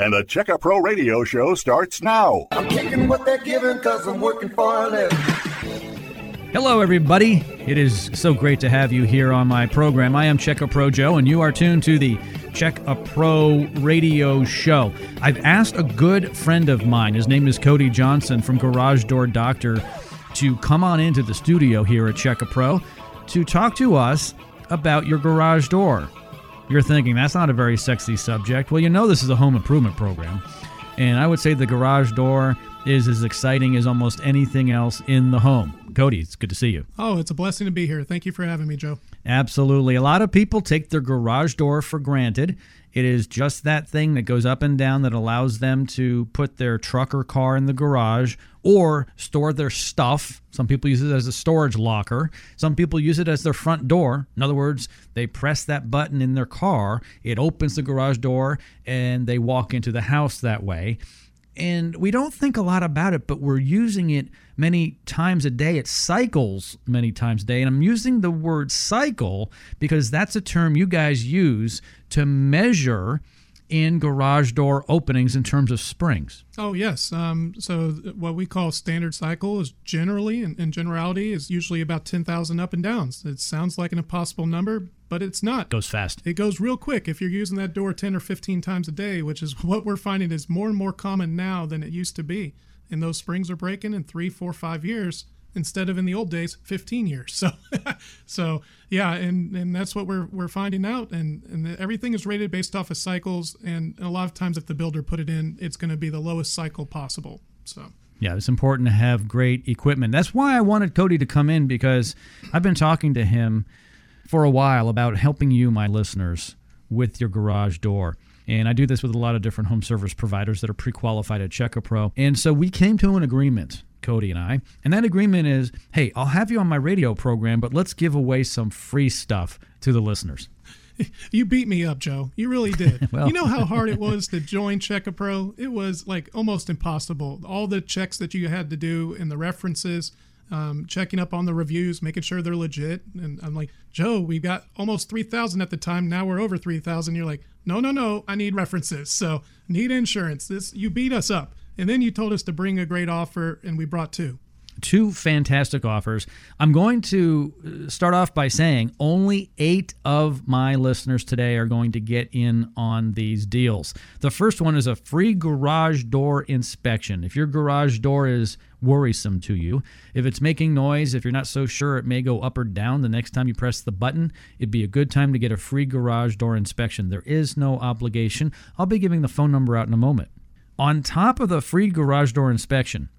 And the Check A Pro radio show starts now. I'm taking what they're giving because I'm working for a living. Hello, everybody. It is so great to have you here on my program. I am Check A Pro Joe, and you are tuned to the Check A Pro radio show. I've asked a good friend of mine, his name is Cody Johnson from Garage Door Doctor, to come on into the studio here at Check A Pro to talk to us about your garage door. You're thinking that's not a very sexy subject. Well, you know this is a home improvement program. And I would say the garage door is as exciting as almost anything else in the home. Cody, it's good to see you. Oh, it's a blessing to be here. Thank you for having me, Joe. Absolutely. A lot of people take their garage door for granted. It is just that thing that goes up and down that allows them to put their truck or car in the garage or store their stuff. Some people use it as a storage locker. Some people use it as their front door. In other words, they press that button in their car, it opens the garage door, and they walk into the house that way. And we don't think a lot about it, but we're using it many times a day. It cycles many times a day. And I'm using the word cycle because that's a term you guys use to measure in garage door openings in terms of springs. Oh yes. Um, so what we call standard cycle is generally, in, in generality, is usually about ten thousand up and downs. It sounds like an impossible number, but it's not. Goes fast. It goes real quick if you're using that door ten or fifteen times a day, which is what we're finding is more and more common now than it used to be. And those springs are breaking in three, four, five years instead of in the old days 15 years so so yeah and and that's what we're we're finding out and and everything is rated based off of cycles and a lot of times if the builder put it in it's going to be the lowest cycle possible so yeah, it's important to have great equipment. That's why I wanted Cody to come in because I've been talking to him for a while about helping you, my listeners, with your garage door. And I do this with a lot of different home service providers that are pre qualified at Check A Pro. And so we came to an agreement Cody and I. And that agreement is hey, I'll have you on my radio program, but let's give away some free stuff to the listeners. You beat me up, Joe. You really did. well, you know how hard it was to join Check A Pro? It was like almost impossible. All the checks that you had to do and the references, um, checking up on the reviews, making sure they're legit. And I'm like, Joe, we got almost 3,000 at the time. Now we're over 3,000. You're like, no, no, no. I need references. So need insurance. This you beat us up. And then you told us to bring a great offer, and we brought two. Two fantastic offers. I'm going to uh, start off by saying only eight of my listeners today are going to get in on these deals. The first one is a free garage door inspection. If your garage door is worrisome to you, if it's making noise, if you're not so sure it may go up or down the next time you press the button, it'd be a good time to get a free garage door inspection. There is no obligation. I'll be giving the phone number out in a moment on top of the free garage door inspection,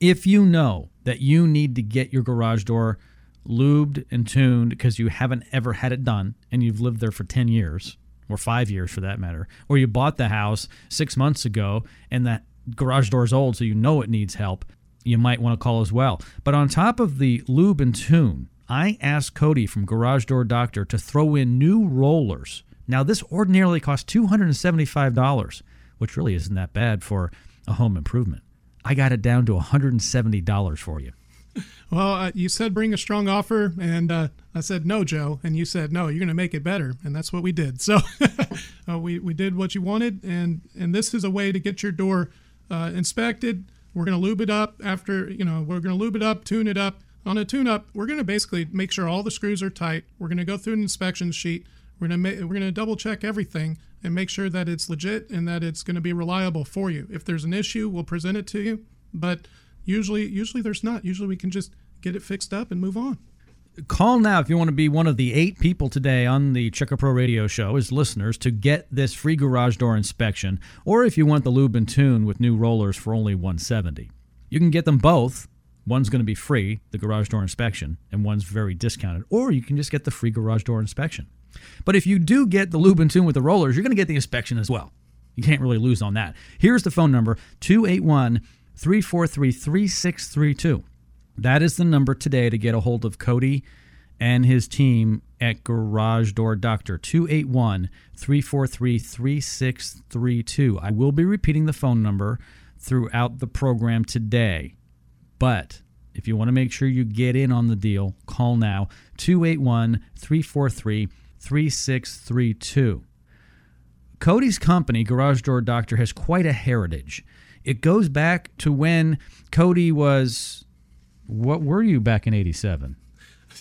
if you know that you need to get your garage door lubed and tuned because you haven't ever had it done and you've lived there for 10 years or five years for that matter, or you bought the house six months ago and that garage door is old so you know it needs help, you might want to call as well. But on top of the lube and tune, I asked Cody from Garage Door Doctor to throw in new rollers. Now, this ordinarily costs $275 which really isn't that bad for a home improvement. I got it down to $170 for you. Well, uh, you said bring a strong offer, and uh, I said no, Joe, and you said no. You're going to make it better, and that's what we did. So uh, we we did what you wanted, and and this is a way to get your door uh, inspected. We're going to lube it up after you know we're going to lube it up, tune it up. On a tune up, we're going to basically make sure all the screws are tight. We're going to go through an inspection sheet. We're going to ma- we're going to double check everything and make sure that it's legit and that it's going to be reliable for you. If there's an issue, we'll present it to you, but usually usually there's not. Usually we can just get it fixed up and move on. Call now if you want to be one of the eight people today on the Check A Pro Radio Show as listeners to get this free garage door inspection, or if you want the lube and tune with new rollers for only 170. You can get them both. One's going to be free, the garage door inspection, and one's very discounted. Or you can just get the free garage door inspection. But if you do get the lube and tune with the rollers, you're going to get the inspection as well. You can't really lose on that. Here's the phone number 281 343 3632. That is the number today to get a hold of Cody and his team at Garage Door Doctor 281 343 3632. I will be repeating the phone number throughout the program today. But if you want to make sure you get in on the deal, call now 281 343 3632. Cody's company, Garage Door Doctor, has quite a heritage. It goes back to when Cody was. What were you back in 87?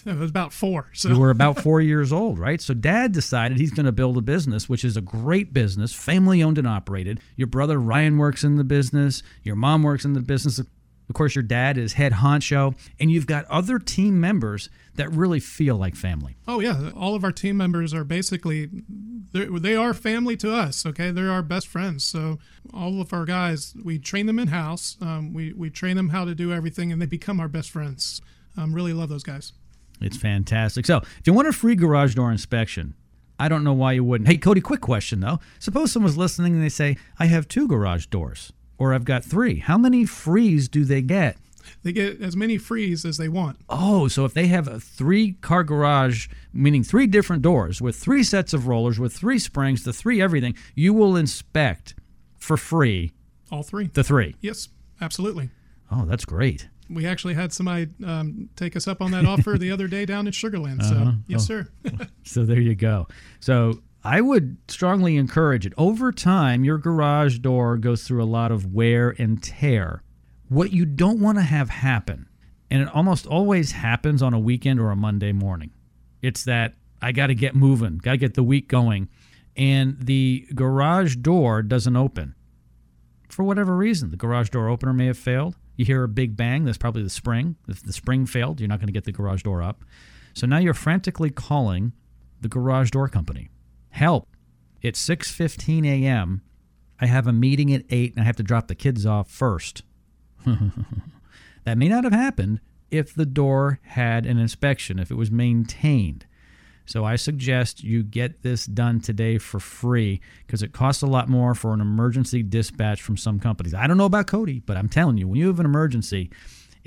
It was about four. So You were about four years old, right? So dad decided he's going to build a business, which is a great business, family owned and operated. Your brother Ryan works in the business, your mom works in the business. Of course, your dad is head honcho, and you've got other team members that really feel like family. Oh yeah, all of our team members are basically they're- family to us. Okay, they're our best friends. So all of our guys, we train them in house. Um, we we train them how to do everything, and they become our best friends. Um, really love those guys. It's fantastic. So, if you want a free garage door inspection, I don't know why you wouldn't. Hey, Cody, quick question though. Suppose someone's listening and they say, I have two garage doors, or I've got three. How many frees do they get? They get as many frees as they want. Oh, so if they have a three car garage, meaning three different doors with three sets of rollers, with three springs, the three everything, you will inspect for free All three. the three. Yes, absolutely. Oh, that's great. We actually had somebody um, take us up on that offer the other day down in Sugarland. So yes, sir. So there you go. So I would strongly encourage it. Over time, your garage door goes through a lot of wear and tear. What you don't want to have happen, and it almost always happens on a weekend or a Monday morning, it's that I got to get moving, got to get the week going, and the garage door doesn't open. For whatever reason, the garage door opener may have failed. You hear a big bang, that's probably the spring. If the spring failed, you're not going to get the garage door up. So now you're frantically calling the garage door company. Help. It's 6:15 a.m. I have a meeting at 8 and I have to drop the kids off first. that may not have happened if the door had an inspection, if it was maintained. So I suggest you get this done today for free because it costs a lot more for an emergency dispatch from some companies. I don't know about Cody, but I'm telling you, when you have an emergency,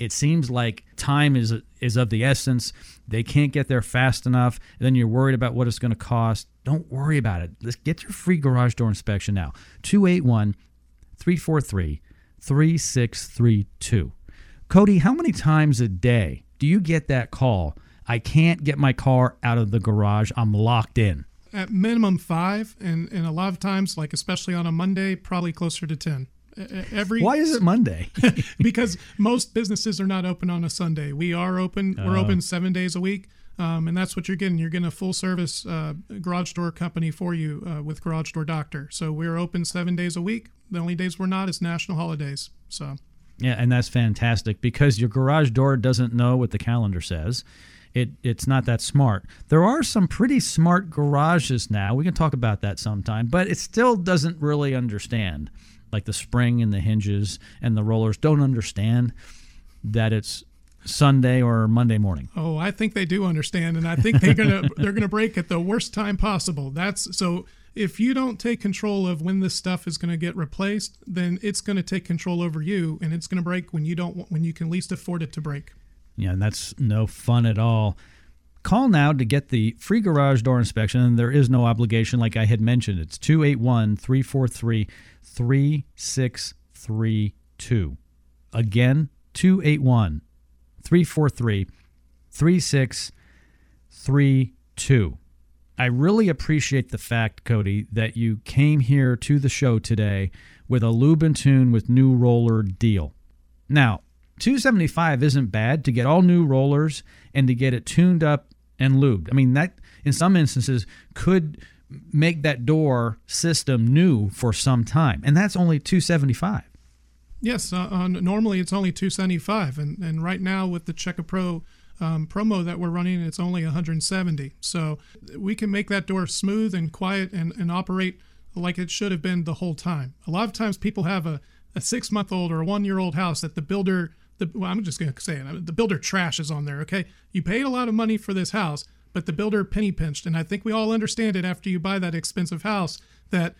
it seems like time is is of the essence. They can't get there fast enough. And then you're worried about what it's going to cost. Don't worry about it. Let's get your free garage door inspection now. 281 343 3632. Cody, how many times a day do you get that call? I can't get my car out of the garage. I'm locked in. At minimum five, and, and a lot of times, like especially on a Monday, probably closer to 10. Every Why is it Monday? because most businesses are not open on a Sunday. We are open. We're open seven days a week, um, and that's what you're getting. You're getting a full service uh, garage door company for you uh, with Garage Door Doctor. So we're open seven days a week. The only days we're not is national holidays. So Yeah, and that's fantastic because your garage door doesn't know what the calendar says. It it's not that smart. There are some pretty smart garages now. We can talk about that sometime, but it still doesn't really understand. Like the spring and the hinges and the rollers don't understand that it's Sunday or Monday morning. Oh, I think they do understand, and I think they're gonna they're gonna break at the worst time possible. That's so. If you don't take control of when this stuff is going to get replaced, then it's going to take control over you, and it's going to break when you don't when you can least afford it to break. Yeah, and that's no fun at all. Call now to get the free garage door inspection, there is no obligation, like I had mentioned. It's 281 343 3632. Again, 281 343 3632. I really appreciate the fact, Cody, that you came here to the show today with a lube and tune with new roller deal. Now, 275 isn't bad to get all new rollers and to get it tuned up and lubed. I mean, that in some instances could make that door system new for some time, and that's only 275. Yes, uh, uh, normally it's only 275, and and right now with the Check A Pro um, promo that we're running, it's only 170. So we can make that door smooth and quiet and, and operate like it should have been the whole time. A lot of times people have a, a six month old or a one year old house that the builder, the well, I'm just going to say it, the builder trash is on there. Okay, you paid a lot of money for this house, but the builder penny pinched, and I think we all understand it after you buy that expensive house that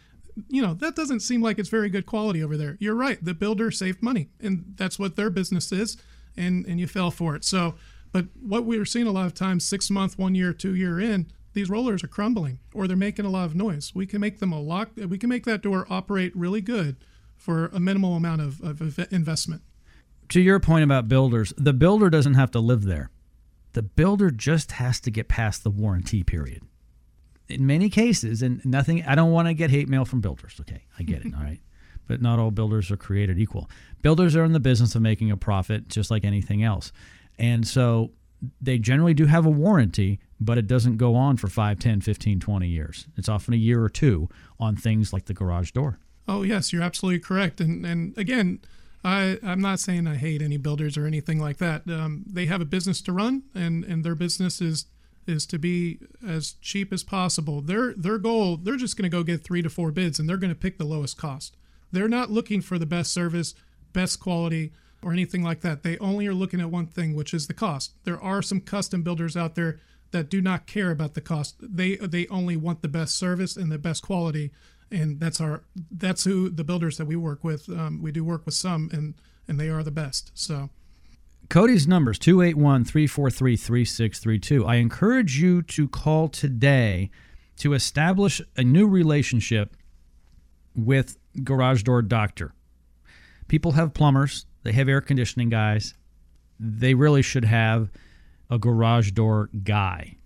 you know that doesn't seem like it's very good quality over there. You're right. The builder saved money and that's what their business is and and you fell for it. So but what we're seeing a lot of times six month one year two year in these rollers are crumbling or they're making a lot of noise. We can make them a lock we can make that door operate really good for a minimal amount of, of investment To your point about builders, the builder doesn't have to live there. The builder just has to get past the warranty period. in many cases, and nothing, I don't want to get hate mail from builders. Okay, I get it. All right. But not all builders are created equal. Builders are in the business of making a profit just like anything else. And so they generally do have a warranty, but it doesn't go on for 5, 10, 15, 20 years. It's often a year or two on things like the garage door. Oh yes, you're absolutely correct. And and again, I I'm not saying I hate any builders or anything like that. Um, they have a business to run, and and their business is is to be as cheap as possible. Their their goal, they're just going to go get three to four bids, and they're going to pick the lowest cost. They're not looking for the best service, best quality, or anything like that. They only are looking at one thing, which is the cost. There are some custom builders out there that do not care about the cost. They they only want the best service and the best quality, and that's our that's who the builders that we work with. Um, we do work with some, and and they are the best. So. Cody's numbers 281 343 3632. I encourage you to call today to establish a new relationship with Garage Door Doctor. People have plumbers, they have air conditioning guys. They really should have a garage door guy.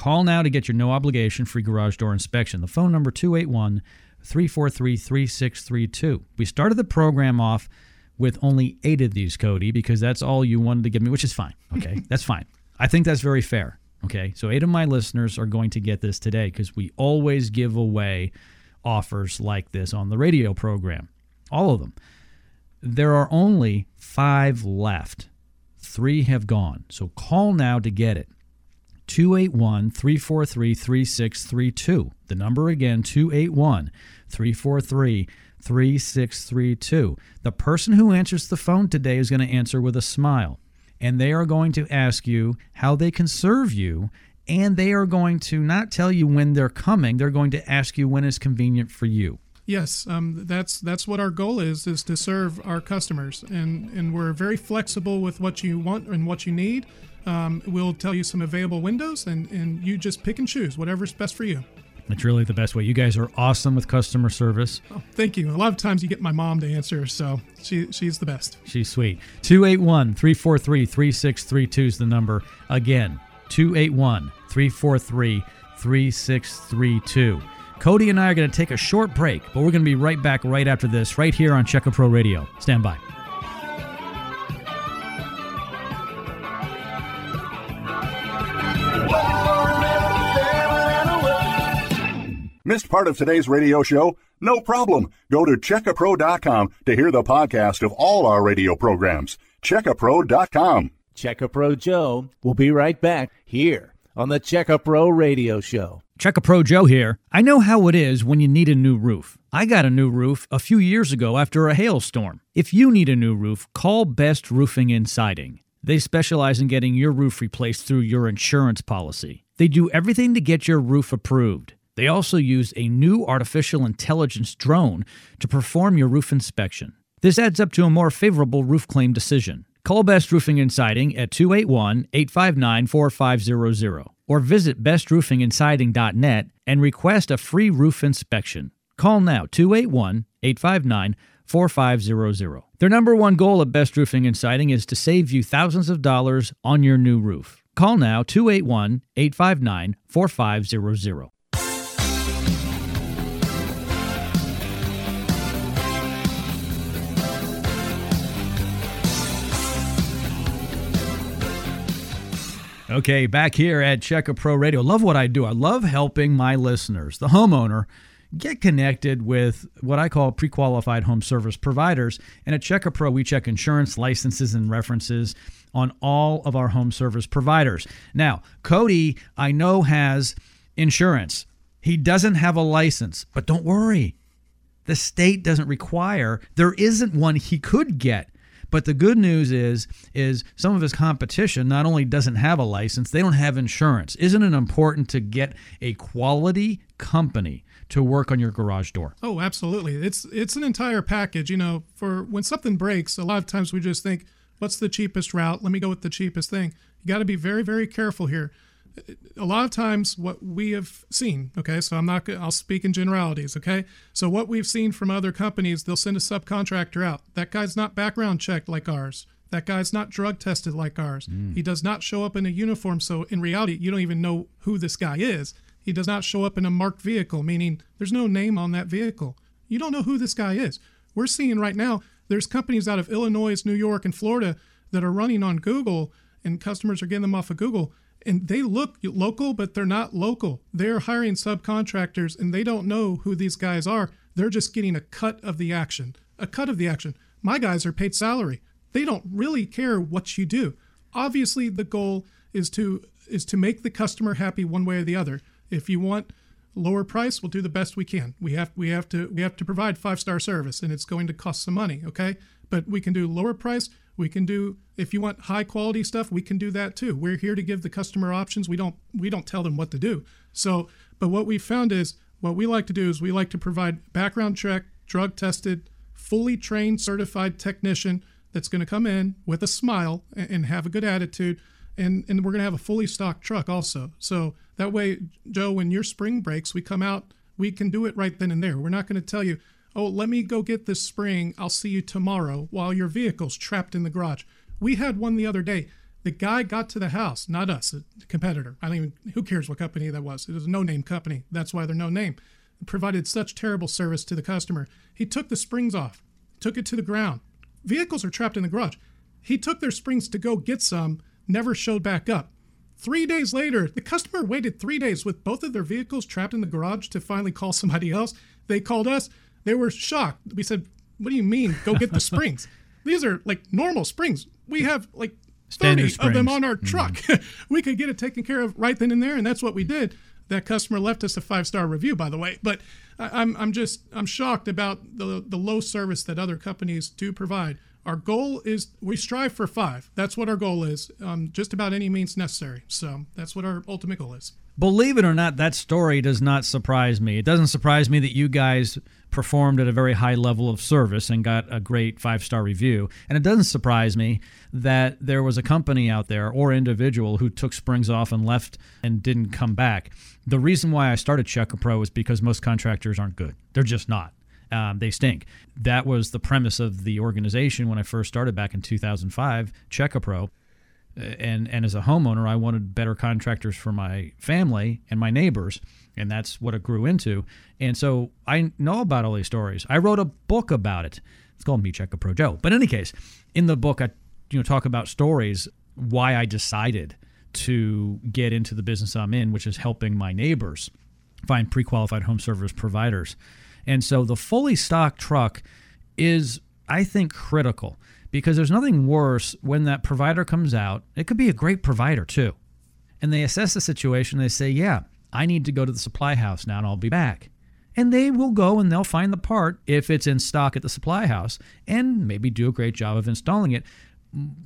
Call now to get your no obligation free garage door inspection. The phone number 281 343 3632. We started the program off with only 8 of these, Cody, because that's all you wanted to give me, which is fine. Okay? that's fine. I think that's very fair. Okay? So 8 of my listeners are going to get this today because we always give away offers like this on the radio program. All of them. There are only 5 left. 3 have gone. So call now to get it. 281 343 3632. The number again, 281 343 3632. The person who answers the phone today is going to answer with a smile. And they are going to ask you how they can serve you. And they are going to not tell you when they're coming, they're going to ask you when it's convenient for you. Yes, um, that's that's what our goal is is to serve our customers, and and we're very flexible with what you want and what you need. Um, we'll tell you some available windows, and and you just pick and choose whatever's best for you. It's really the best way. You guys are awesome with customer service. Oh, thank you. A lot of times you get my mom to answer, so she she's the best. She's sweet. 281 343 3632 is the number. Again, 281 343 3632. Cody and I are going to take a short break, but we're going to be right back right after this, right here on Check A Pro Radio. Stand by. Missed part of today's radio show? No problem. Go to checkapro.com to hear the podcast of all our radio programs. Checkapro.com. Check A Pro Joe will be right back here on the Check A Pro Radio Show. Check Pro Joe here. I know how it is when you need a new roof. I got a new roof a few years ago after a hailstorm. If you need a new roof, call Best Roofing and Siding. They specialize in getting your roof replaced through your insurance policy. They do everything to get your roof approved. They also use a new artificial intelligence drone to perform your roof inspection. This adds up to a more favorable roof claim decision. Call Best Roofing and Siding at 281 859 4500 or visit bestroofingandsiding.net and request a free roof inspection. Call now 281 859 4500. Their number one goal at Best Roofing and Siding is to save you thousands of dollars on your new roof. Call now 281 859 4500. Okay, back here at Check A Pro Radio. Love what I do. I love helping my listeners, the homeowner, get connected with what I call pre qualified home service providers. And at Check A Pro, we check insurance, licenses, and references on all of our home service providers. Now, Cody, I know, has insurance. He doesn't have a license, but don't worry. The state doesn't require, there isn't one he could get. But the good news is is some of his competition not only doesn't have a license, they don't have insurance. Isn't it important to get a quality company to work on your garage door? Oh, absolutely. It's it's an entire package, you know, for when something breaks, a lot of times we just think what's the cheapest route? Let me go with the cheapest thing. You got to be very very careful here a lot of times what we have seen okay so i'm not i'll speak in generalities okay so what we've seen from other companies they'll send a subcontractor out that guy's not background checked like ours that guy's not drug tested like ours mm. he does not show up in a uniform so in reality you don't even know who this guy is He does not show up in a marked vehicle, meaning there's no name on that vehicle. You don't know who this guy is. We're seeing right now there's companies out of Illinois, New York, and Florida that are running on Google, and customers are getting them off of Google. And they look local, but they're not local. They're hiring subcontractors, and they don't know who these guys are. They're just getting a cut of the action. A cut of the action. My guys are paid salary. They don't really care what you do. Obviously, the goal is to is to make the customer happy one way or the other. If you want lower price, we'll do the best we can. We have we have to we have to provide five star service, and it's going to cost some money. Okay, but we can do lower price. We can do if you want high quality stuff, we can do that too. We're here to give the customer options. We don't we don't tell them what to do. So, but what we found is what we like to do is we like to provide background check, drug tested, fully trained, certified technician that's going to come in with a smile and have a good attitude and and we're going to have a fully stocked truck also. So that way, Joe, when your spring breaks, we come out, we can do it right then and there. We're not going to tell you, oh, let me go get this spring. I'll see you tomorrow while your vehicle's trapped in the garage. We had one the other day. The guy got to the house, not us, a competitor. I don't even, who cares what company that was? It was a no name company. That's why they're no name. Provided such terrible service to the customer. He took the springs off, took it to the ground. Vehicles are trapped in the garage. He took their springs to go get some never showed back up. Three days later, the customer waited three days with both of their vehicles trapped in the garage to finally call somebody else. They called us. They were shocked. We said, What do you mean? Go get the springs. These are like normal springs. We have like 30 of them on our mm-hmm. truck. Mm-hmm. we could get it taken care of right then and there. And that's what we did. That customer left us a five star review, by the way. But I'm, I'm just, I'm shocked about the, the low service that other companies do provide. Our goal is we strive for five. That's what our goal is, um, just about any means necessary. So that's what our ultimate goal is. Believe it or not, that story does not surprise me. It doesn't surprise me that you guys performed at a very high level of service and got a great five star review. And it doesn't surprise me that there was a company out there or individual who took springs off and left and didn't come back. The reason why I started Check A Pro is because most contractors aren't good. They're just not um, they stink. That was the premise of the organization when I first started back in 2005, Check-A-Pro. Uh, and and as a homeowner, I wanted better contractors for my family and my neighbors, and that's what it grew into. And so I know about all these stories. I wrote a book about it. It's called Me Check a Pro Joe. But in any case, in the book, I you know talk about stories why I decided to get into the business I'm in, which is helping my neighbors find pre-qualified home service providers. And so the fully stocked truck is, I think, critical because there's nothing worse when that provider comes out. It could be a great provider too. And they assess the situation. They say, yeah, I need to go to the supply house now and I'll be back. And they will go and they'll find the part if it's in stock at the supply house and maybe do a great job of installing it.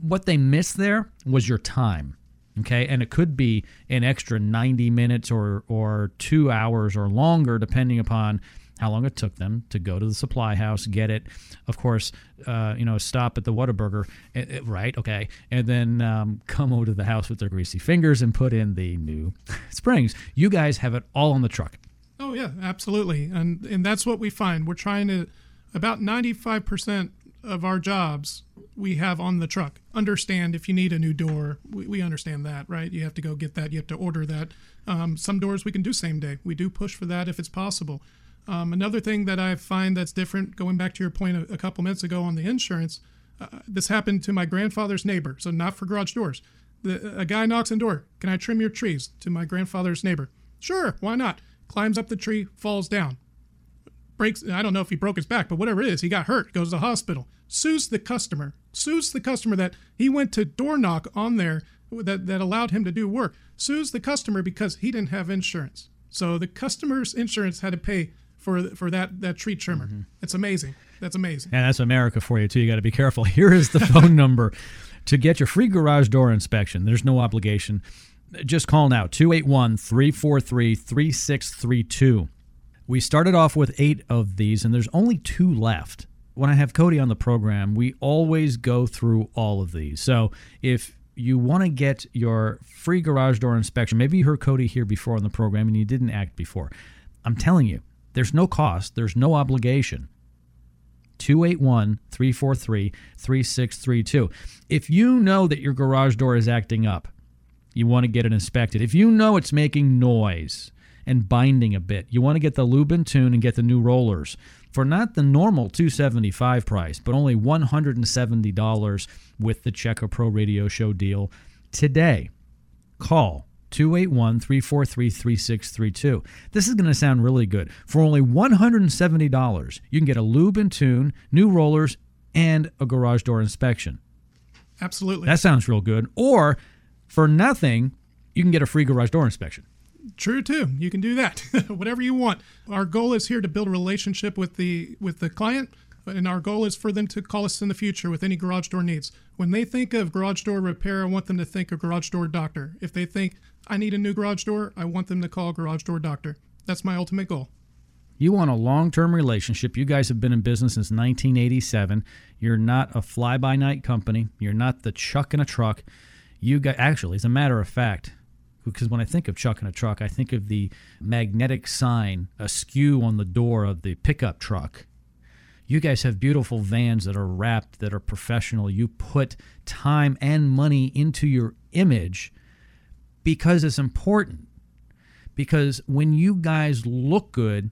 What they missed there was your time. Okay, and it could be an extra 90 minutes or or 2 hours or longer depending upon how long it took them to go to the supply house, get it, of course, uh, you know, stop at the Whataburger, eh, eh, right? Okay, and then um, come over to the house with their greasy fingers and put in the new springs. You guys have it all on the truck. Oh yeah, absolutely, and and that's what we find. We're trying to about ninety five percent of our jobs we have on the truck. Understand if you need a new door, we, we understand that, right? You have to go get that, you have to order that. Um, some doors we can do same day. We do push for that if it's possible. Um, another thing that I find that's different, going back to your point a, a couple minutes ago on the insurance, uh, this happened to my grandfather's neighbor, so not for garage doors. The, a guy knocks on door. Can I trim your trees? To my grandfather's neighbor. Sure, why not? Climbs up the tree, falls down. Breaks, I don't know if he broke his back, but whatever it is, he got hurt, goes to the hospital. Sues the customer. Sues the customer that he went to door knock on there that, that allowed him to do work. Sues the customer because he didn't have insurance. So the customer's insurance had to pay for for that that tree trimmer. Mm-hmm. It's amazing. That's amazing. And that's America for you too. You got to be careful. Here is the phone number to get your free garage door inspection. There's no obligation. Just call now 281 343 3632. We started off with eight of these, and there's only two left. When I have Cody on the program, we always go through all of these. So if you want to get your free garage door inspection, maybe you heard Cody here before on the program and you didn't act before. I'm telling you, there's no cost, there's no obligation. 281 343 3632. If you know that your garage door is acting up, you want to get it inspected. If you know it's making noise and binding a bit. You want to get the lube and tune and get the new rollers for not the normal 275 price, but only $170 with the Check A Pro Radio Show deal today. Call 281 343 3632. This is going to sound really good. For only $170, you can get a lube and tune, new rollers, and a garage door inspection. Absolutely. That sounds real good. Or for nothing, you can get a free garage door inspection. True too. You can do that. Whatever you want. Our goal is here to build a relationship with the with the client, and our goal is for them to call us in the future with any garage door needs. When they think of garage door repair, I want them to think of garage door doctor. If they think I need a new garage door, I want them to call garage door doctor. That's my ultimate goal. You want a long term relationship. You guys have been in business since 1987. You're not a fly by night company. You're not the chuck in a truck. You got, actually, as a matter of fact, because when I think of chuck in a truck, I think of the magnetic sign askew on the door of the pickup truck. You guys have beautiful vans that are wrapped, that are professional. You put time and money into your image because it's important. Because when you guys look good,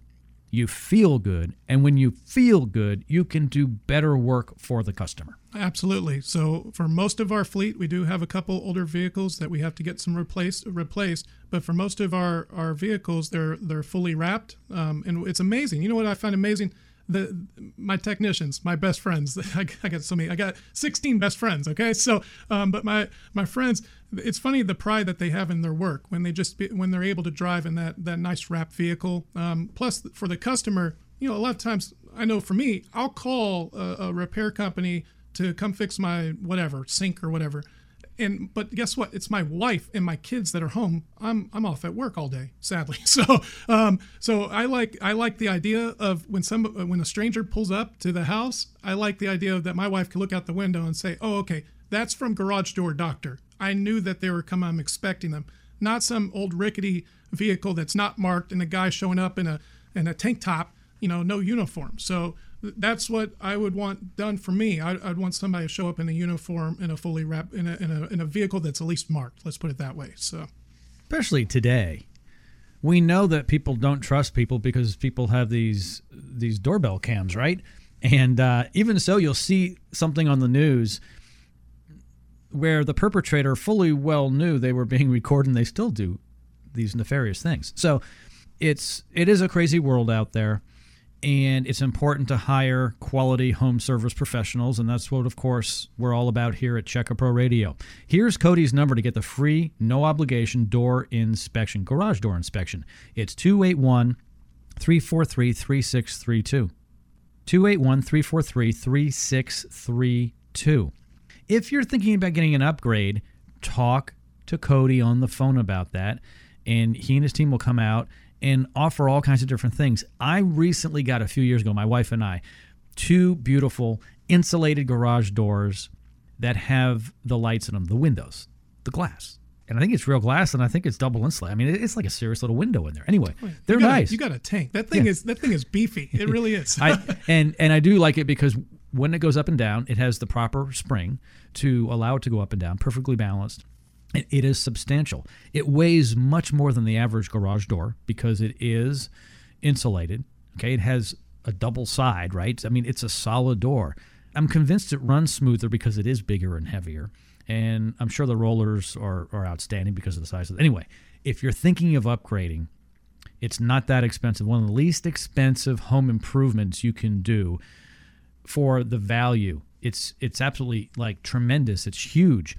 you feel good. And when you feel good, you can do better work for the customer. Absolutely. So for most of our fleet, we do have a couple older vehicles that we have to get some replaced. Replaced, but for most of our, our vehicles, they're they're fully wrapped, um, and it's amazing. You know what I find amazing? The my technicians, my best friends. I, I got so many. I got 16 best friends. Okay, so um, but my my friends, it's funny the pride that they have in their work when they just when they're able to drive in that that nice wrapped vehicle. Um, plus for the customer, you know, a lot of times I know for me, I'll call a, a repair company to come fix my whatever sink or whatever and but guess what? It's my wife and my kids that are home. I'm i'm off at work all day sadly. So um so i like i like the idea of when some when a stranger pulls up to the house i like the idea that my wife can look out the window and say oh okay that's from garage door doctor. I knew that they were coming. I'm expecting them. Not some old rickety vehicle that's not marked and a guy showing up in a in a tank top you know no uniform. So that's what I would want done for me. I'd, I'd, want somebody to show up in a uniform in a fully wrapped in a, in a in a vehicle that's at least marked. Let's put it that way. So, especially today, we know that people don't trust people because people have these these doorbell cams, right? And uh, even so, you'll see something on the news where the perpetrator fully well knew they were being recorded, and they still do these nefarious things. So, it's it is a crazy world out there and it's important to hire quality home service professionals and that's what of course we're all about here at Check A Pro Radio. Here's Cody's number to get the free no obligation door inspection, garage door inspection. It's 281 343 3632. 281 343 3632. If you're thinking about getting an upgrade, talk to Cody on the phone about that and he and his team will come out and offer all kinds of different things. I recently got a few years ago, my wife and I, two beautiful insulated garage doors that have the lights in them, the windows, the glass. And I think it's real glass, and I think it's double insulated. I mean, it's like a serious little window in there. Anyway, they're you got nice. You got a tank. That thing yeah. is that thing is beefy. It really is. I, and and I do like it because when it goes up and down, it has the proper spring to allow it to go up and down, perfectly balanced. It is substantial. It weighs much more than the average garage door because it is insulated. Okay, it has a double side, right? I mean, it's a solid door. I'm convinced it runs smoother because it is bigger and heavier. And I'm sure the rollers are, are outstanding because of the size of it. Anyway, if you're thinking of upgrading, it's not that expensive. One of the least expensive home improvements you can do for the value. It's it's absolutely like tremendous. It's huge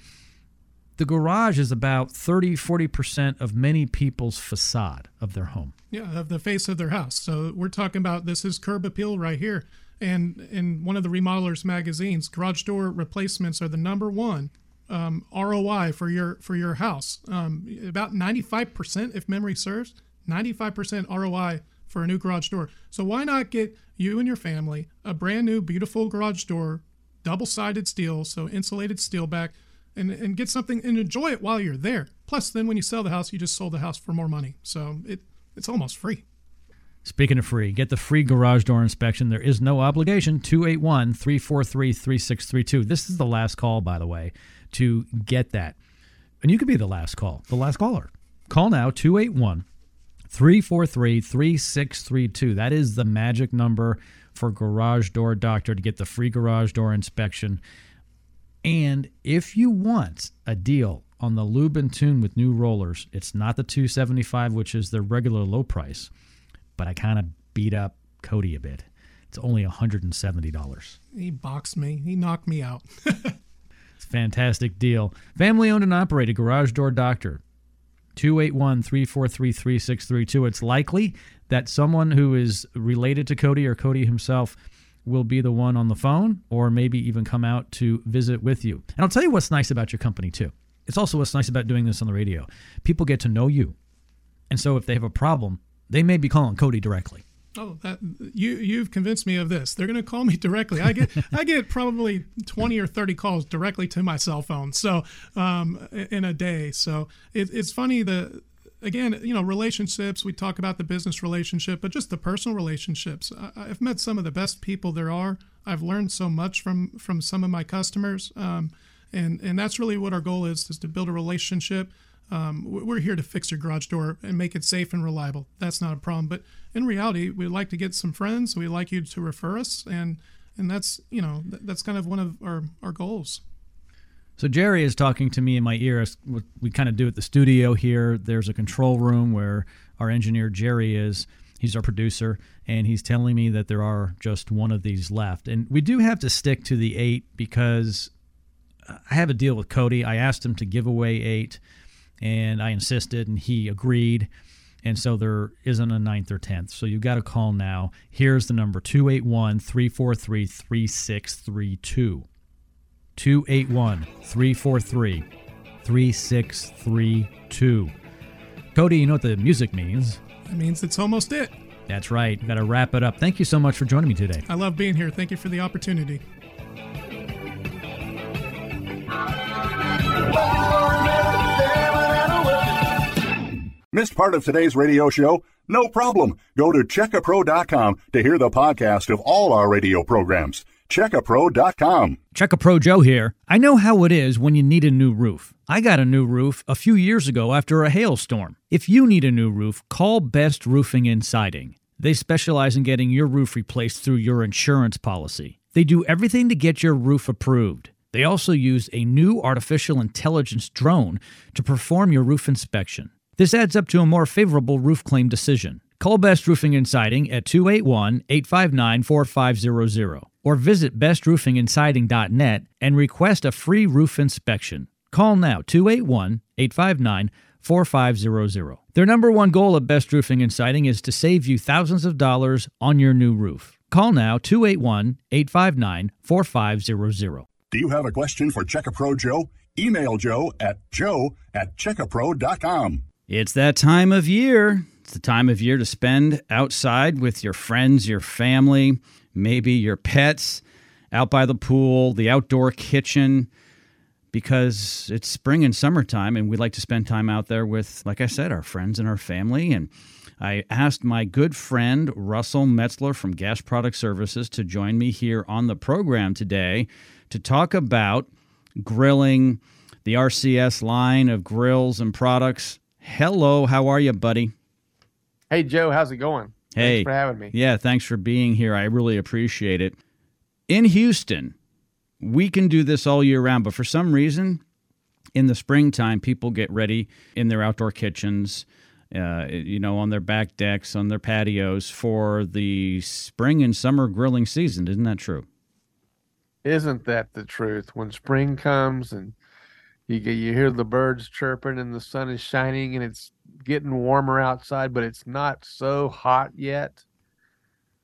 the garage is about 30 40% of many people's facade of their home. Yeah of the face of their house. So we're talking about this is curb appeal right here. And in one of the remodelers magazines garage door replacements are the number one um, roi for your for your house. Um, about 95% if memory serves 95% roi for a new garage door. So why not get you and your family a brand new beautiful garage door double sided steel so insulated steel back and, and get something and enjoy it while you're there. Plus, then when you sell the house, you just sold the house for more money. So it it's almost free. Speaking of free, get the free garage door inspection. There is no obligation. 281 343 3632. This is the last call, by the way, to get that. And you could be the last call, the last caller. Call now 281 343 3632. That is the magic number for Garage Door Doctor to get the free garage door inspection. And if you want a deal on the lube and tune with new rollers, it's not the 275 which is the regular low price, but I kind of beat up Cody a bit. It's only $170. He boxed me. He knocked me out. It's a fantastic deal. Family owned and operated Garage Door Doctor. 281 343 3632. It's likely that someone who is related to Cody or Cody himself will be the one on the phone or maybe even come out to visit with you. And I'll tell you what's nice about your company, too. It's also what's nice about doing this on the radio. People get to know you. And so if they have a problem, they may be calling Cody directly. Oh, that you you've convinced me of this. They're going to call me directly. I get I get probably twenty or thirty calls directly to my cell phone. So um, in a day. So it, it's funny the again you know relationships. We talk about the business relationship, but just the personal relationships. I, I've met some of the best people there are. I've learned so much from from some of my customers. Um, and and that's really what our goal is: is to build a relationship. Um, we're here to fix your garage door and make it safe and reliable. That's not a problem. But in reality, we'd like to get some friends. We'd like you to refer us, and and that's you know that's kind of one of our our goals. So Jerry is talking to me in my ear. We kind of do at the studio here. There's a control room where our engineer Jerry is. He's our producer, and he's telling me that there are just one of these left. And we do have to stick to the eight because I have a deal with Cody. I asked him to give away eight, and I insisted, and he agreed. And so there isn't a ninth or tenth. So you've got to call now. Here's the number 281 343 3632. 281 343 3632. Cody, you know what the music means? That means it's almost it. That's right. Got to wrap it up. Thank you so much for joining me today. I love being here. Thank you for the opportunity. Missed part of today's radio show? No problem. Go to checkapro.com to hear the podcast of all our radio programs. Checkapro.com. Check a Pro Joe here. I know how it is when you need a new roof. I got a new roof a few years ago after a hailstorm. If you need a new roof, call Best Roofing and Siding. They specialize in getting your roof replaced through your insurance policy. They do everything to get your roof approved. They also use a new artificial intelligence drone to perform your roof inspection. This adds up to a more favorable roof claim decision. Call Best Roofing and Siding at 281 859 4500 or visit bestroofingandsiding.net and request a free roof inspection. Call now 281 859 4500. Their number one goal at Best Roofing and Siding is to save you thousands of dollars on your new roof. Call now 281 859 4500. Do you have a question for Check A Pro Joe? Email Joe at joe at checkapro.com. It's that time of year. It's the time of year to spend outside with your friends, your family, maybe your pets, out by the pool, the outdoor kitchen, because it's spring and summertime, and we like to spend time out there with, like I said, our friends and our family. And I asked my good friend Russell Metzler from Gas Product Services to join me here on the program today to talk about grilling, the RCS line of grills and products. Hello, how are you, buddy? Hey Joe, how's it going? Hey. Thanks for having me. Yeah, thanks for being here. I really appreciate it. In Houston, we can do this all year round, but for some reason, in the springtime, people get ready in their outdoor kitchens, uh, you know, on their back decks, on their patios for the spring and summer grilling season. Isn't that true? Isn't that the truth? When spring comes and you get you hear the birds chirping and the sun is shining and it's getting warmer outside, but it's not so hot yet.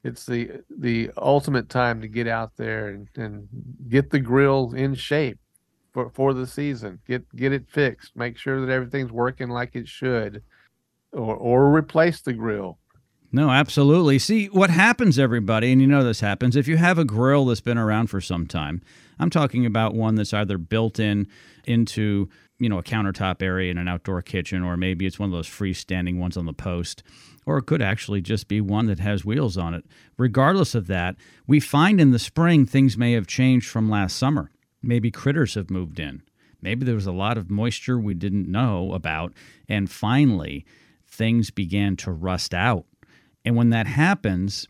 It's the the ultimate time to get out there and, and get the grill in shape for, for the season. Get get it fixed. Make sure that everything's working like it should. Or or replace the grill. No, absolutely. See, what happens, everybody, and you know this happens, if you have a grill that's been around for some time, I'm talking about one that's either built in into, you know, a countertop area in an outdoor kitchen, or maybe it's one of those freestanding ones on the post, or it could actually just be one that has wheels on it. Regardless of that, we find in the spring things may have changed from last summer. Maybe critters have moved in. Maybe there was a lot of moisture we didn't know about. And finally, things began to rust out. And when that happens,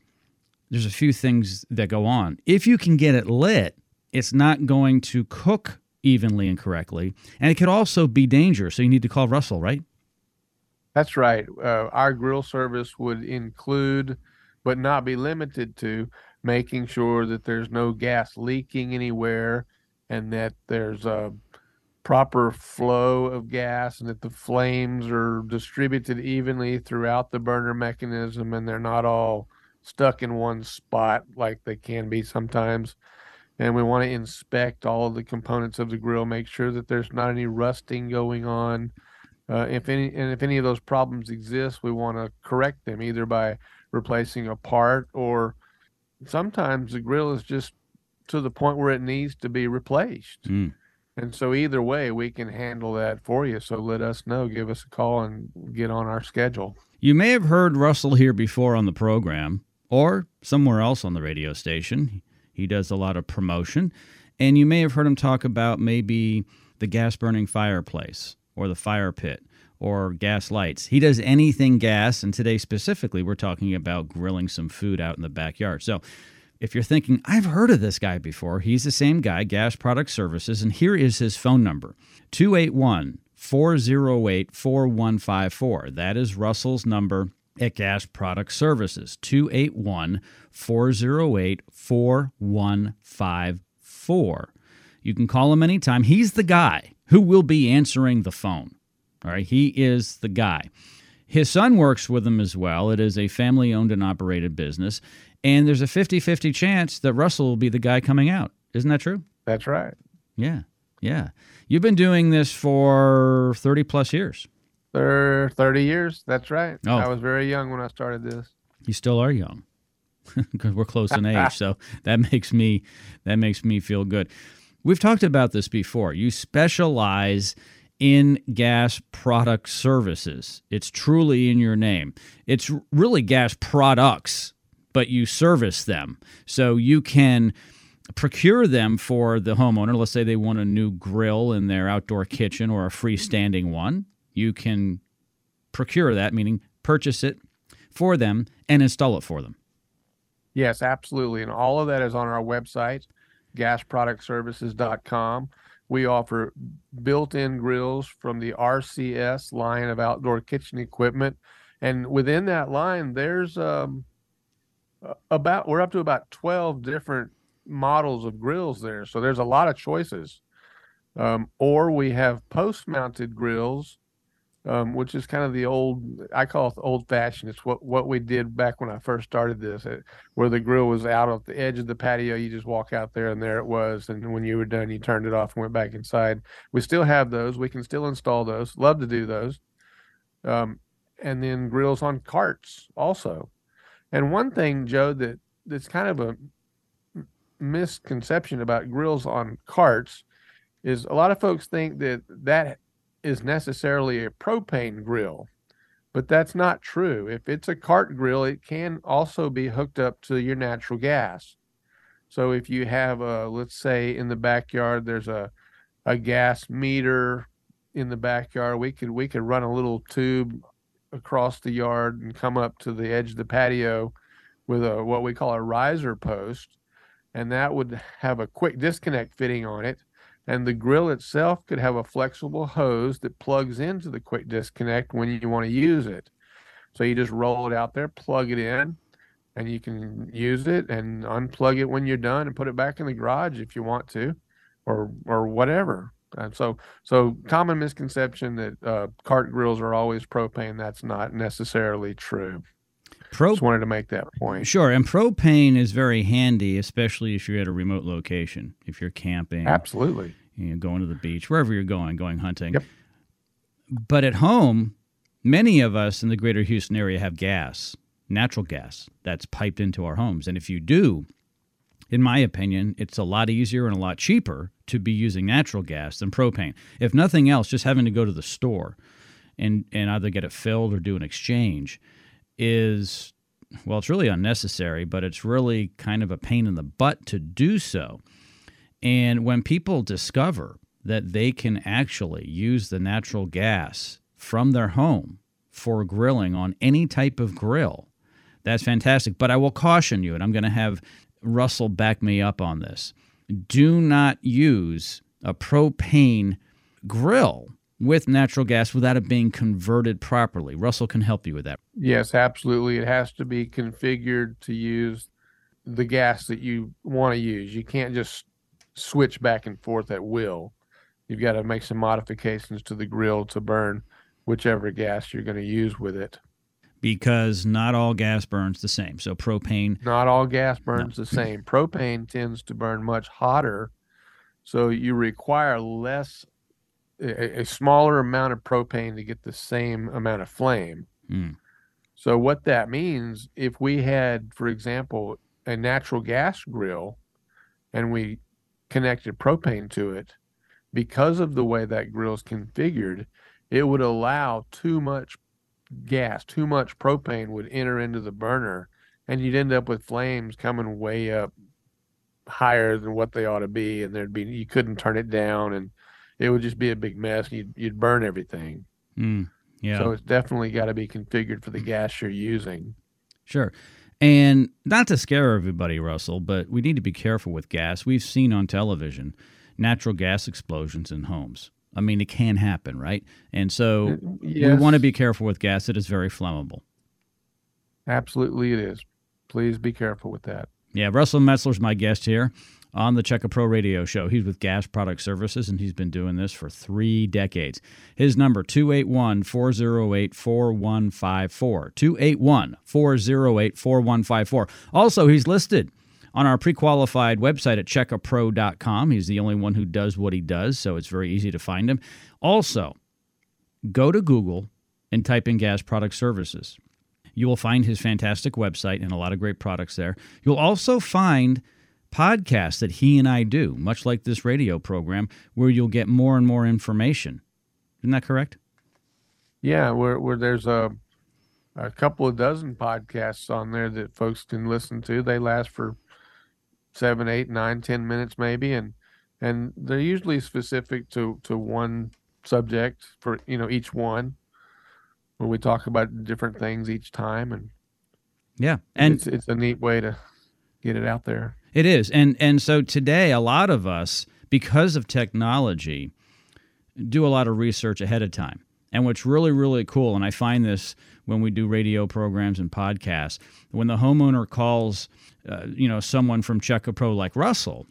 there's a few things that go on. If you can get it lit, it's not going to cook evenly and correctly. And it could also be dangerous. So you need to call Russell, right? That's right. Uh, our grill service would include, but not be limited to, making sure that there's no gas leaking anywhere and that there's a proper flow of gas and that the flames are distributed evenly throughout the burner mechanism and they're not all stuck in one spot like they can be sometimes. And we want to inspect all of the components of the grill, make sure that there's not any rusting going on. Uh, if any and if any of those problems exist, we want to correct them either by replacing a part or sometimes the grill is just to the point where it needs to be replaced. Mm. And so either way, we can handle that for you. So let us know, give us a call and get on our schedule. You may have heard Russell here before on the program or somewhere else on the radio station. He does a lot of promotion. And you may have heard him talk about maybe the gas burning fireplace or the fire pit or gas lights. He does anything gas. And today, specifically, we're talking about grilling some food out in the backyard. So if you're thinking, I've heard of this guy before, he's the same guy, Gas Product Services. And here is his phone number 281 408 4154. That is Russell's number at Gas Product Services 281 408 4154. You can call him anytime. He's the guy who will be answering the phone. All right, he is the guy. His son works with him as well. It is a family owned and operated business. And there's a 50 50 chance that Russell will be the guy coming out. Isn't that true? That's right. Yeah. Yeah. You've been doing this for 30 plus years. Thir- 30 years. That's right. Oh. I was very young when I started this. You still are young because we're close in age. so that makes me that makes me feel good. We've talked about this before. You specialize in gas product services. It's truly in your name. It's really gas products, but you service them. So you can procure them for the homeowner. Let's say they want a new grill in their outdoor kitchen or a freestanding one. You can procure that, meaning purchase it for them and install it for them. Yes, absolutely. And all of that is on our website, gasproductservices.com. We offer built in grills from the RCS line of outdoor kitchen equipment. And within that line, there's um, about, we're up to about 12 different models of grills there. So there's a lot of choices. Um, or we have post mounted grills um, which is kind of the old I call it old fashioned. It's what what we did back when I first started this, it, where the grill was out of the edge of the patio. You just walk out there, and there it was. And when you were done, you turned it off and went back inside. We still have those. We can still install those. Love to do those. Um, and then grills on carts also. And one thing, Joe, that that's kind of a misconception about grills on carts is a lot of folks think that that is necessarily a propane grill, but that's not true. If it's a cart grill, it can also be hooked up to your natural gas. So if you have a, let's say in the backyard, there's a, a gas meter in the backyard, we could we could run a little tube across the yard and come up to the edge of the patio with a what we call a riser post, and that would have a quick disconnect fitting on it and the grill itself could have a flexible hose that plugs into the quick disconnect when you want to use it. So you just roll it out there, plug it in, and you can use it and unplug it when you're done and put it back in the garage if you want to, or or whatever. And so so common misconception that uh, cart grills are always propane. That's not necessarily true. Pro- Just wanted to make that point. Sure, and propane is very handy, especially if you're at a remote location, if you're camping, Absolutely. You know, going to the beach, wherever you're going, going hunting. Yep. But at home, many of us in the greater Houston area have gas, natural gas, that's piped into our homes. And if you do, in my opinion, it's a lot easier and a lot cheaper to be using natural gas than propane. If nothing else, just having to go to the store and, and either get it filled or do an exchange is, well, it's really unnecessary, but it's really kind of a pain in the butt to do so. And when people discover that they can actually use the natural gas from their home for grilling on any type of grill. That's fantastic. But I will caution you, and I'm going to have Russell back me up on this. Do not use a propane grill with natural gas without it being converted properly. Russell can help you with that. Yes, absolutely. It has to be configured to use the gas that you want to use. You can't just switch back and forth at will. You've got to make some modifications to the grill to burn whichever gas you're going to use with it. Because not all gas burns the same. So propane. Not all gas burns no. the same. Propane tends to burn much hotter, so you require less, a, a smaller amount of propane to get the same amount of flame. Mm. So what that means, if we had, for example, a natural gas grill, and we connected propane to it, because of the way that grill is configured, it would allow too much gas, too much propane would enter into the burner, and you'd end up with flames coming way up higher than what they ought to be, and there'd be you couldn't turn it down, and it would just be a big mess. And you'd you'd burn everything. Mm, yeah. So it's definitely got to be configured for the gas you're using. Sure. And not to scare everybody, Russell, but we need to be careful with gas. We've seen on television natural gas explosions in homes. I mean, it can happen, right? And so yes. we want to be careful with gas. It is very flammable. Absolutely, it is. Please be careful with that. Yeah, Russell Metzler's my guest here on the Check A Pro Radio Show. He's with Gas Product Services, and he's been doing this for three decades. His number, 281-408-4154. 281-408-4154. Also, he's listed on our pre-qualified website at checkapro.com. He's the only one who does what he does, so it's very easy to find him. Also, go to Google and type in Gas Product Services. You will find his fantastic website and a lot of great products there. You'll also find – podcasts that he and I do, much like this radio program, where you'll get more and more information. Isn't that correct? Yeah, where where there's a a couple of dozen podcasts on there that folks can listen to. They last for seven, eight, nine, ten minutes maybe, and and they're usually specific to to one subject for you know each one. Where we talk about different things each time, and yeah, and it's, it's a neat way to get it out there. It is. And and so today a lot of us because of technology do a lot of research ahead of time. And what's really really cool and I find this when we do radio programs and podcasts, when the homeowner calls uh, you know someone from Check A Pro like Russell,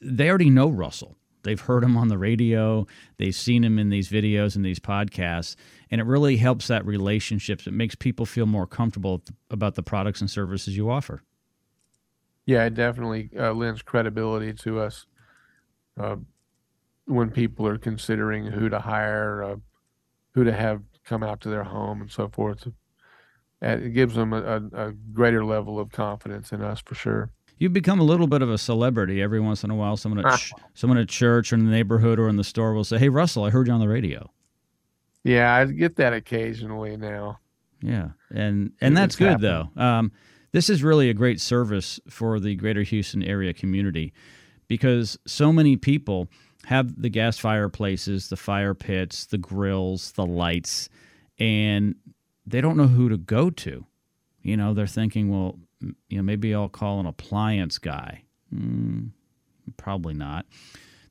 they already know Russell. They've heard him on the radio, they've seen him in these videos and these podcasts, and it really helps that relationship. It makes people feel more comfortable about the products and services you offer. Yeah, it definitely uh, lends credibility to us uh, when people are considering who to hire, uh, who to have come out to their home, and so forth. It gives them a, a, greater level of confidence in us for sure. You've become a little bit of a celebrity every once in a while. Someone at ch- someone at church or in the neighborhood or in the store will say, "Hey, Russell, I heard you on the radio." Yeah, I get that occasionally now. Yeah, and and that's good though. Um, this is really a great service for the greater Houston area community because so many people have the gas fireplaces, the fire pits, the grills, the lights, and they don't know who to go to. You know, they're thinking, well, you know, maybe I'll call an appliance guy. Mm, probably not.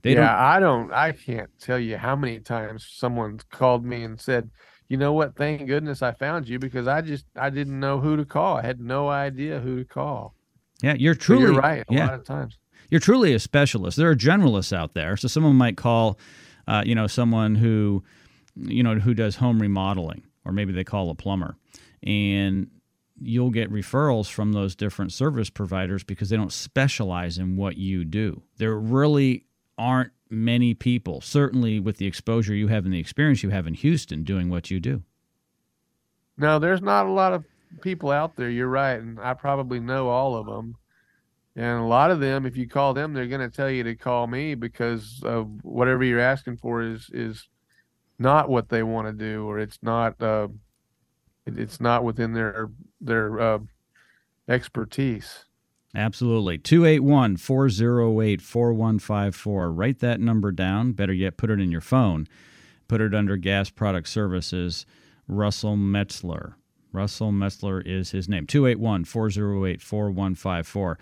They yeah, don't, I don't. I can't tell you how many times someone's called me and said, you know what? Thank goodness I found you because I just I didn't know who to call. I had no idea who to call. Yeah, you're truly you're right. A yeah. lot of times you're truly a specialist. There are generalists out there, so someone might call, uh, you know, someone who, you know, who does home remodeling, or maybe they call a plumber, and you'll get referrals from those different service providers because they don't specialize in what you do. There really aren't many people, certainly with the exposure you have and the experience you have in Houston doing what you do. No, there's not a lot of people out there. You're right. And I probably know all of them. And a lot of them, if you call them, they're going to tell you to call me because of whatever you're asking for is, is not what they want to do, or it's not, uh, it's not within their, their, uh, expertise. Absolutely. 281 408 4154. Write that number down. Better yet, put it in your phone. Put it under Gas Product Services Russell Metzler. Russell Metzler is his name. 281 408 4154.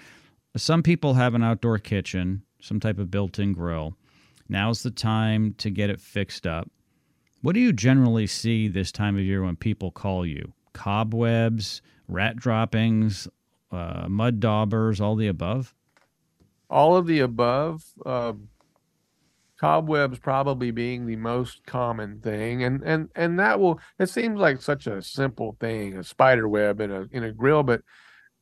Some people have an outdoor kitchen, some type of built in grill. Now's the time to get it fixed up. What do you generally see this time of year when people call you? Cobwebs, rat droppings, uh, mud daubers, all the above? All of the above. Uh, cobwebs probably being the most common thing, and and and that will. It seems like such a simple thing, a spider web in a in a grill, but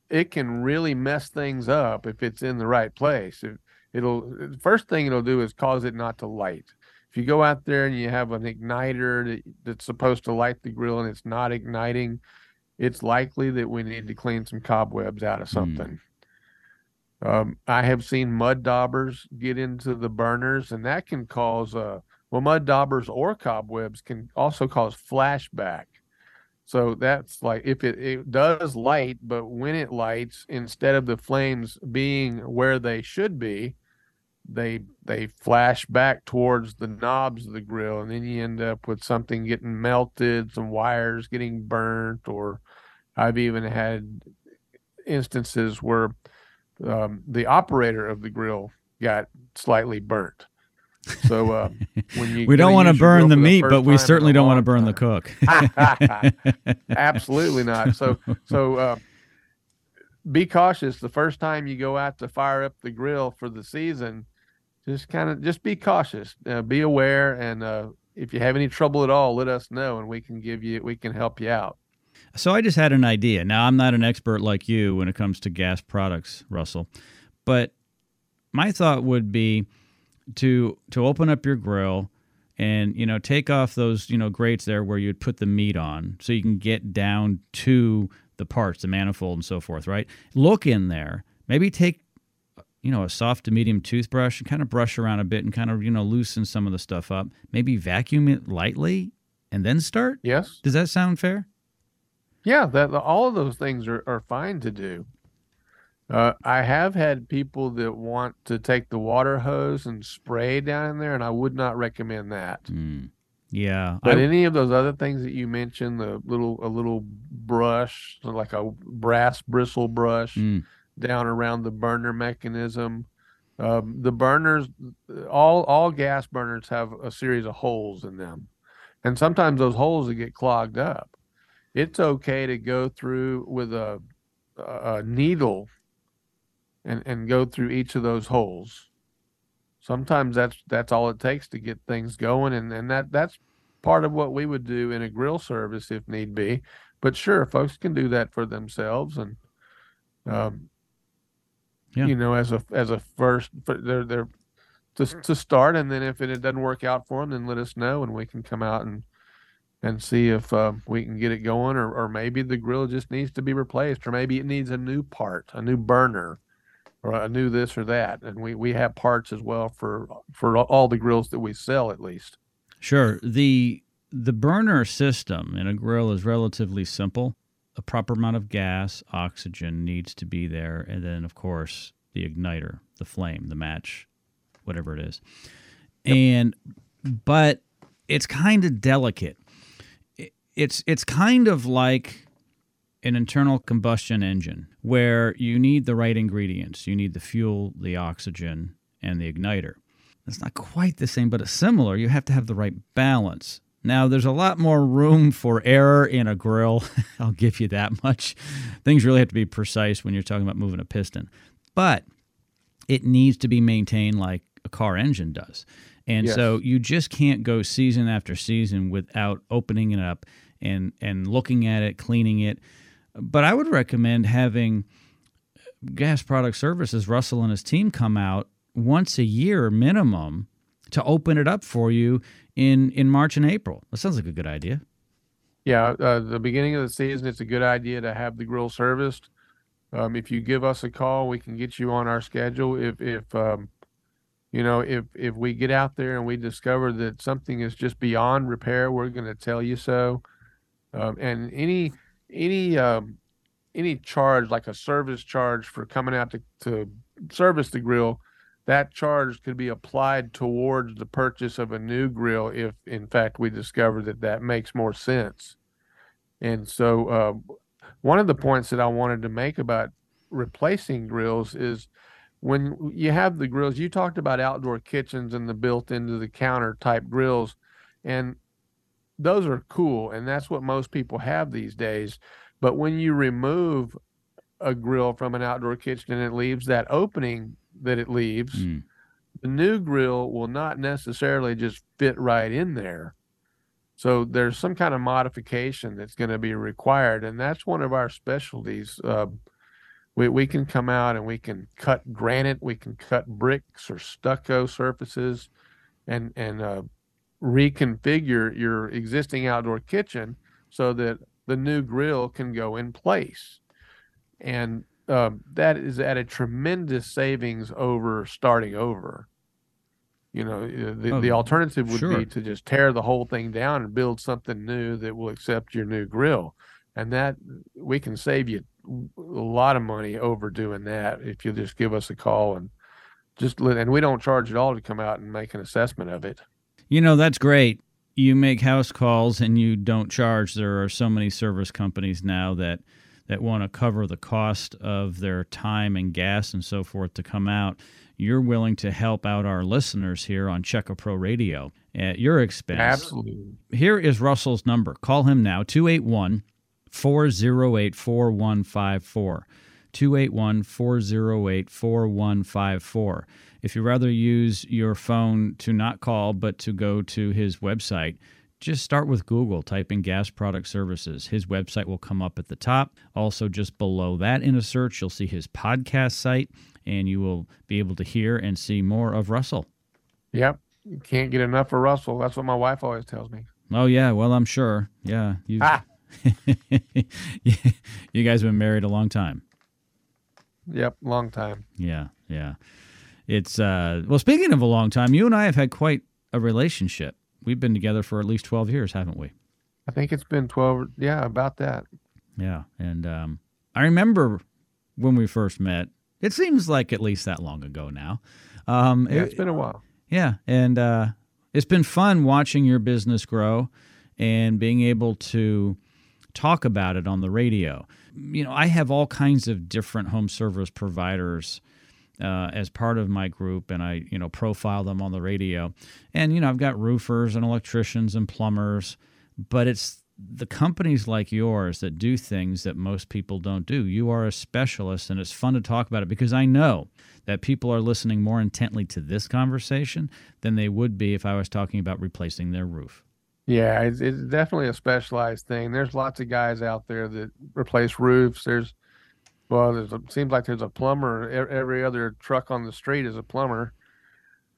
it can really mess things up if it's in the right place. It, it'll first thing it'll do is cause it not to light. If you go out there and you have an igniter that, that's supposed to light the grill and it's not igniting, it's likely that we need to clean some cobwebs out of something. Mm. Um, I have seen mud daubers get into the burners, and that can cause uh, well, mud daubers or cobwebs can also cause flashback. So that's like if it, it does light, but when it lights, instead of the flames being where they should be, they they flash back towards the knobs of the grill, and then you end up with something getting melted, some wires getting burnt, or I've even had instances where um, the operator of the grill got slightly burnt. So uh, when you we don't want to burn the meat, the but we certainly don't want to burn time. the cook. Absolutely not. So so uh, be cautious the first time you go out to fire up the grill for the season just kind of just be cautious, uh, be aware, and uh, if you have any trouble at all, let us know, and we can give you we can help you out. So I just had an idea. Now I'm not an expert like you when it comes to gas products, Russell, but my thought would be to to open up your grill and you know take off those you know grates there where you'd put the meat on so you can get down to the parts the manifold and so forth right look in there maybe take you know, a soft to medium toothbrush and kind of brush around a bit and kind of, you know, loosen some of the stuff up. Maybe vacuum it lightly and then start? Yes. Does that sound fair? Yeah, that all of those things are, are fine to do. Uh, I have had people that want to take the water hose and spray down in there, and I would not recommend that. Mm. Yeah, but I, any of those other things that you mentioned, the little a little brush, like a brass bristle brush, mm down around the burner mechanism. Um, the burners, all all gas burners have a series of holes in them, and sometimes those holes get clogged up. It's okay to go through with a, a needle and and go through each of those holes. Sometimes that's that's all it takes to get things going, and and that that's part of what we would do in a grill service if need be. But sure, folks can do that for themselves, and um, yeah. you know, as a as a first, they're they're to to start, and then if it, it doesn't work out for them, then let us know, and we can come out and and see if uh, we can get it going, or or maybe the grill just needs to be replaced, or maybe it needs a new part, a new burner, or a new this or that, and we we have parts as well for for all the grills that we sell, at least. Sure the the burner system in a grill is relatively simple a proper amount of gas, oxygen needs to be there, and then of course the igniter, the flame, the match, whatever it is. Yep. And but it's kind of delicate. It's it's kind of like an internal combustion engine where you need the right ingredients. You need the fuel, the oxygen, and the igniter. It's not quite the same, but it's similar. You have to have the right balance. Now, there's a lot more room for error in a grill. I'll give you that much. Things really have to be precise when you're talking about moving a piston. But it needs to be maintained like a car engine does. And yes. so you just can't go season after season without opening it up and, and looking at it, cleaning it. But I would recommend having gas product services, Russell and his team come out once a year minimum to open it up for you in in March and April. That sounds like a good idea. Yeah, uh, the beginning of the season, it's a good idea to have the grill serviced. Um, if you give us a call, we can get you on our schedule. If if um, you know if if we get out there and we discover that something is just beyond repair, we're going to tell you so. Um, and any any um, any charge like a service charge for coming out to, to service the grill that charge could be applied towards the purchase of a new grill if in fact we discover that that makes more sense And so, uh, one of the points that I wanted to make about replacing grills is when you have the grills, you talked about outdoor kitchens and the built into the counter type grills, and those are cool. And that's what most people have these days. But when you remove a grill from an outdoor kitchen and it leaves that opening that it leaves, Mm. the new grill will not necessarily just fit right in there. So there's some kind of modification that's going to be required, and that's one of our specialties. Uh, we we can come out and we can cut granite, we can cut bricks or stucco surfaces, and and uh, reconfigure your existing outdoor kitchen so that the new grill can go in place, and um, that is at a tremendous savings over starting over. You know, uh, the, Oh, the alternative would sure. be to just tear the whole thing down and build something new that will accept your new grill. And that we can save you a lot of money over doing that if you just give us a call and just let, and we don't charge at all to come out and make an assessment of it. You know, that's great. You make house calls and you don't charge. There are so many service companies now that that want to cover the cost of their time and gas and so forth to come out. You're willing to help out our listeners here on Check a Pro Radio at your expense. Absolutely. Here is Russell's number. Call him now 281 408 4154. 281 408 4154. If you rather use your phone to not call but to go to his website, just start with Google, type in gas product services. His website will come up at the top. Also, just below that in a search, you'll see his podcast site, and you will be able to hear and see more of Russell. Yep. You can't get enough of Russell. That's what my wife always tells me. Oh, yeah. Well, I'm sure. Yeah. You, Ah. you guys have been married a long time. Yep. Long time. Yeah, yeah. It's uh well speaking of a long time, you and I have had quite a relationship. We've been together for at least 12 years, haven't we? I think it's been 12. Yeah, about that. Yeah. And um I remember when we first met. It seems like at least that long ago now. Um Yeah, it- it's been a while. yeah, and uh, it's been fun watching your business grow and being able to talk about it on the radio. You know, I have all kinds of different home service providers uh, as part of my group, and I, you know, profile them on the radio. And you know, I've got roofers and electricians and plumbers, but it's the companies like yours that do things that most people don't do. You are a specialist, and it's fun to talk about it because I know that people are listening more intently to this conversation than they would be if I was talking about replacing their roof. Yeah, it's, it's definitely a specialized thing. There's lots of guys out there that replace roofs. There's, well, there's a, seems like there's a plumber. Every other truck on the street is a plumber,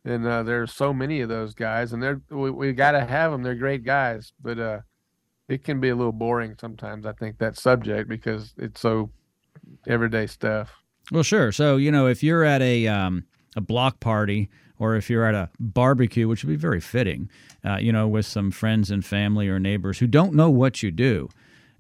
and uh, there's so many of those guys, and they're we, we got to have them. They're great guys, but uh, it can be a little boring sometimes. I think that subject because it's so everyday stuff. Well, sure. So you know, if you're at a um, a block party or if you're at a barbecue, which would be very fitting, uh, you know, with some friends and family or neighbors who don't know what you do,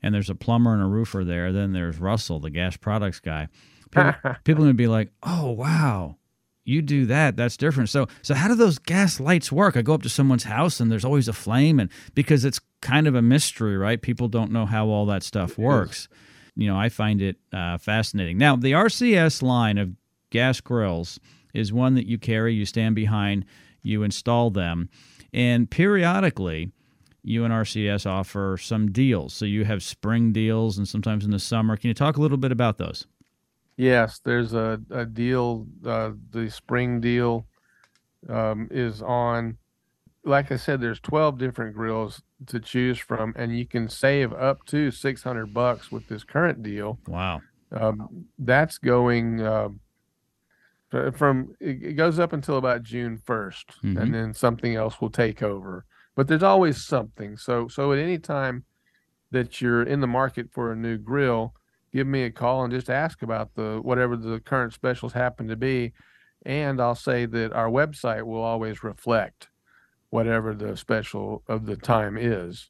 and there's a plumber and a roofer there, then there's Russell, the gas products guy. People, people gonna be like, "Oh, wow." You do that. That's different. So, so how do those gas lights work? I go up to someone's house and there's always a flame, and because it's kind of a mystery, right? People don't know how all that stuff works you know, I find it uh, fascinating. Now, the RCS line of gas grills is one that you carry, you stand behind, you install them, and periodically, you and RCS offer some deals. So you have spring deals and sometimes in the summer. Can you talk a little bit about those? Yes, there's a, a deal. Uh, the spring deal um, is on. Like I said, there's 12 different grills to choose from, and you can save up to 600 bucks with this current deal. Wow. Um, that's going fr- from it goes up until about June 1st, Mhm. and then something else will take over. But there's always something. So so at any time that you're in the market for a new grill, give me a call and just ask about the whatever the current specials happen to be, and I'll say that our website will always reflect whatever the special of the time is.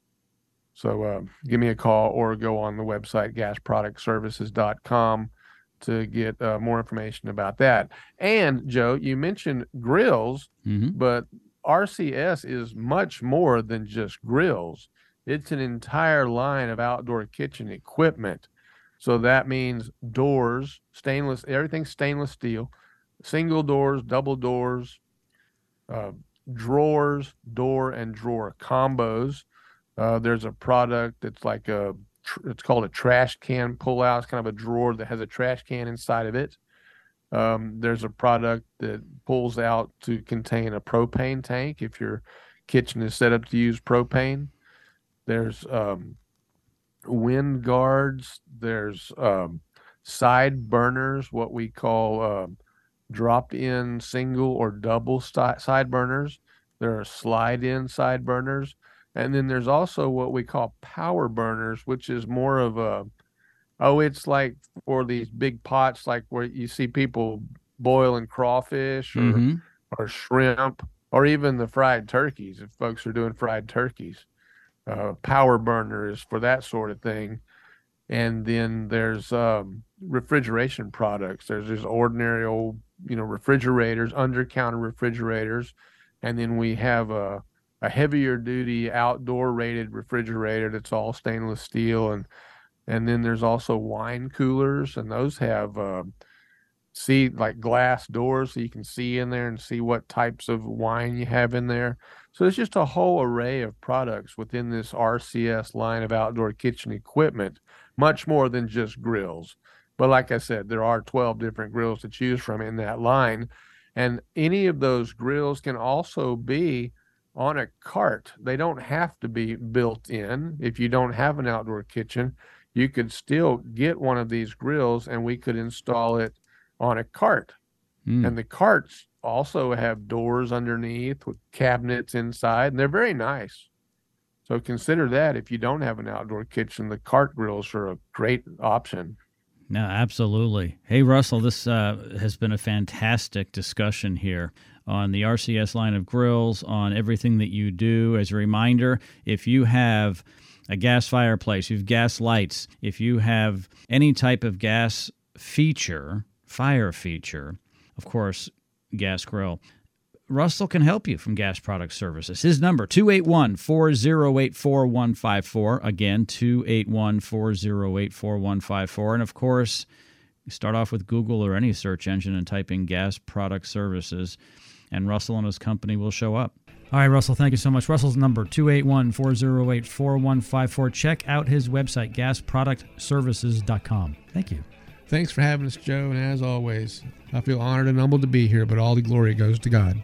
So uh, give me a call or go on the website gasproductservices.com to get uh, more information about that. And Joe, you mentioned grills, hmm but RCS is much more than just grills. It's an entire line of outdoor kitchen equipment. So that means doors, stainless, everything stainless steel, single doors, double doors, uh, drawers, door and drawer combos. Uh, there's a product that's like a, tr- it's called a trash can pull out. It's kind of a drawer that has a trash can inside of it. Um, there's a product that pulls out to contain a propane tank if your kitchen is set up to use propane. There's um, wind guards. There's um, side burners, what we call um, dropped in single or double sti- side burners. There are slide in side burners. And then there's also what we call power burners, which is more of a, oh, it's like for these big pots, like where you see people boiling crawfish or, Mhm. or shrimp or even the fried turkeys if folks are doing fried turkeys. Uh, power burners for that sort of thing. And then there's um, refrigeration products. There's just ordinary old, you know, refrigerators, under counter refrigerators. And then we have a, a heavier duty outdoor rated refrigerator that's all stainless steel. And and then there's also wine coolers, and those have um, see like glass doors so you can see in there and see what types of wine you have in there. So it's just a whole array of products within this RCS line of outdoor kitchen equipment, much more than just grills. But like I said, there are 12 different grills to choose from in that line. And any of those grills can also be on a cart. They don't have to be built in. If you don't have an outdoor kitchen, you could still get one of these grills and we could install it on a cart. Mm. And the carts also have doors underneath with cabinets inside, and they're very nice. So consider that if you don't have an outdoor kitchen, the cart grills are a great option. No, absolutely. Hey, Russell, this uh, has been a fantastic discussion here on the RCS line of grills, on everything that you do. As a reminder, if you have a gas fireplace, you have gas lights, if you have any type of gas feature, fire feature, of course, gas grill. Russell can help you from Gas Product Services. His number 281 408 4154. Again, 281 408 4154. And of course, start off with Google or any search engine and type in Gas Product Services, and Russell and his company will show up. All right, Russell, thank you so much. Russell's number 281 408 4154. Check out his website, gasproductservices.com. Thank you. Thanks for having us, Joe. And as always, I feel honored and humbled to be here, but all the glory goes to God.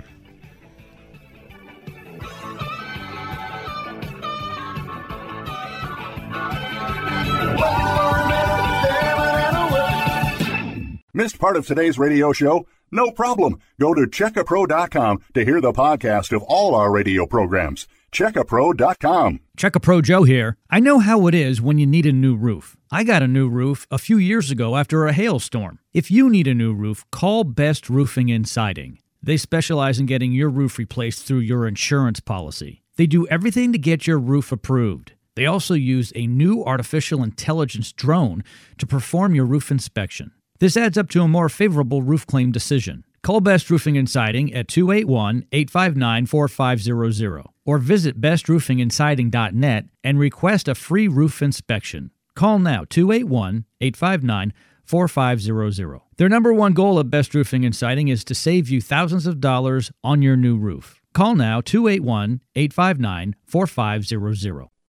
Missed part of today's radio show? No problem. Go to checkapro.com to hear the podcast of all our radio programs. Checkapro.com. Check a Pro Joe here. I know how it is when you need a new roof. I got a new roof a few years ago after a hailstorm. If you need a new roof, call Best Roofing and Siding. They specialize in getting your roof replaced through your insurance policy. They do everything to get your roof approved. They also use a new artificial intelligence drone to perform your roof inspection. This adds up to a more favorable roof claim decision. Call Best Roofing and Siding at 281 859 4500 or visit bestroofingandsiding.net and request a free roof inspection. Call now 281 859 4500. Their number one goal at Best Roofing and Siding is to save you thousands of dollars on your new roof. Call now 281 859 4500.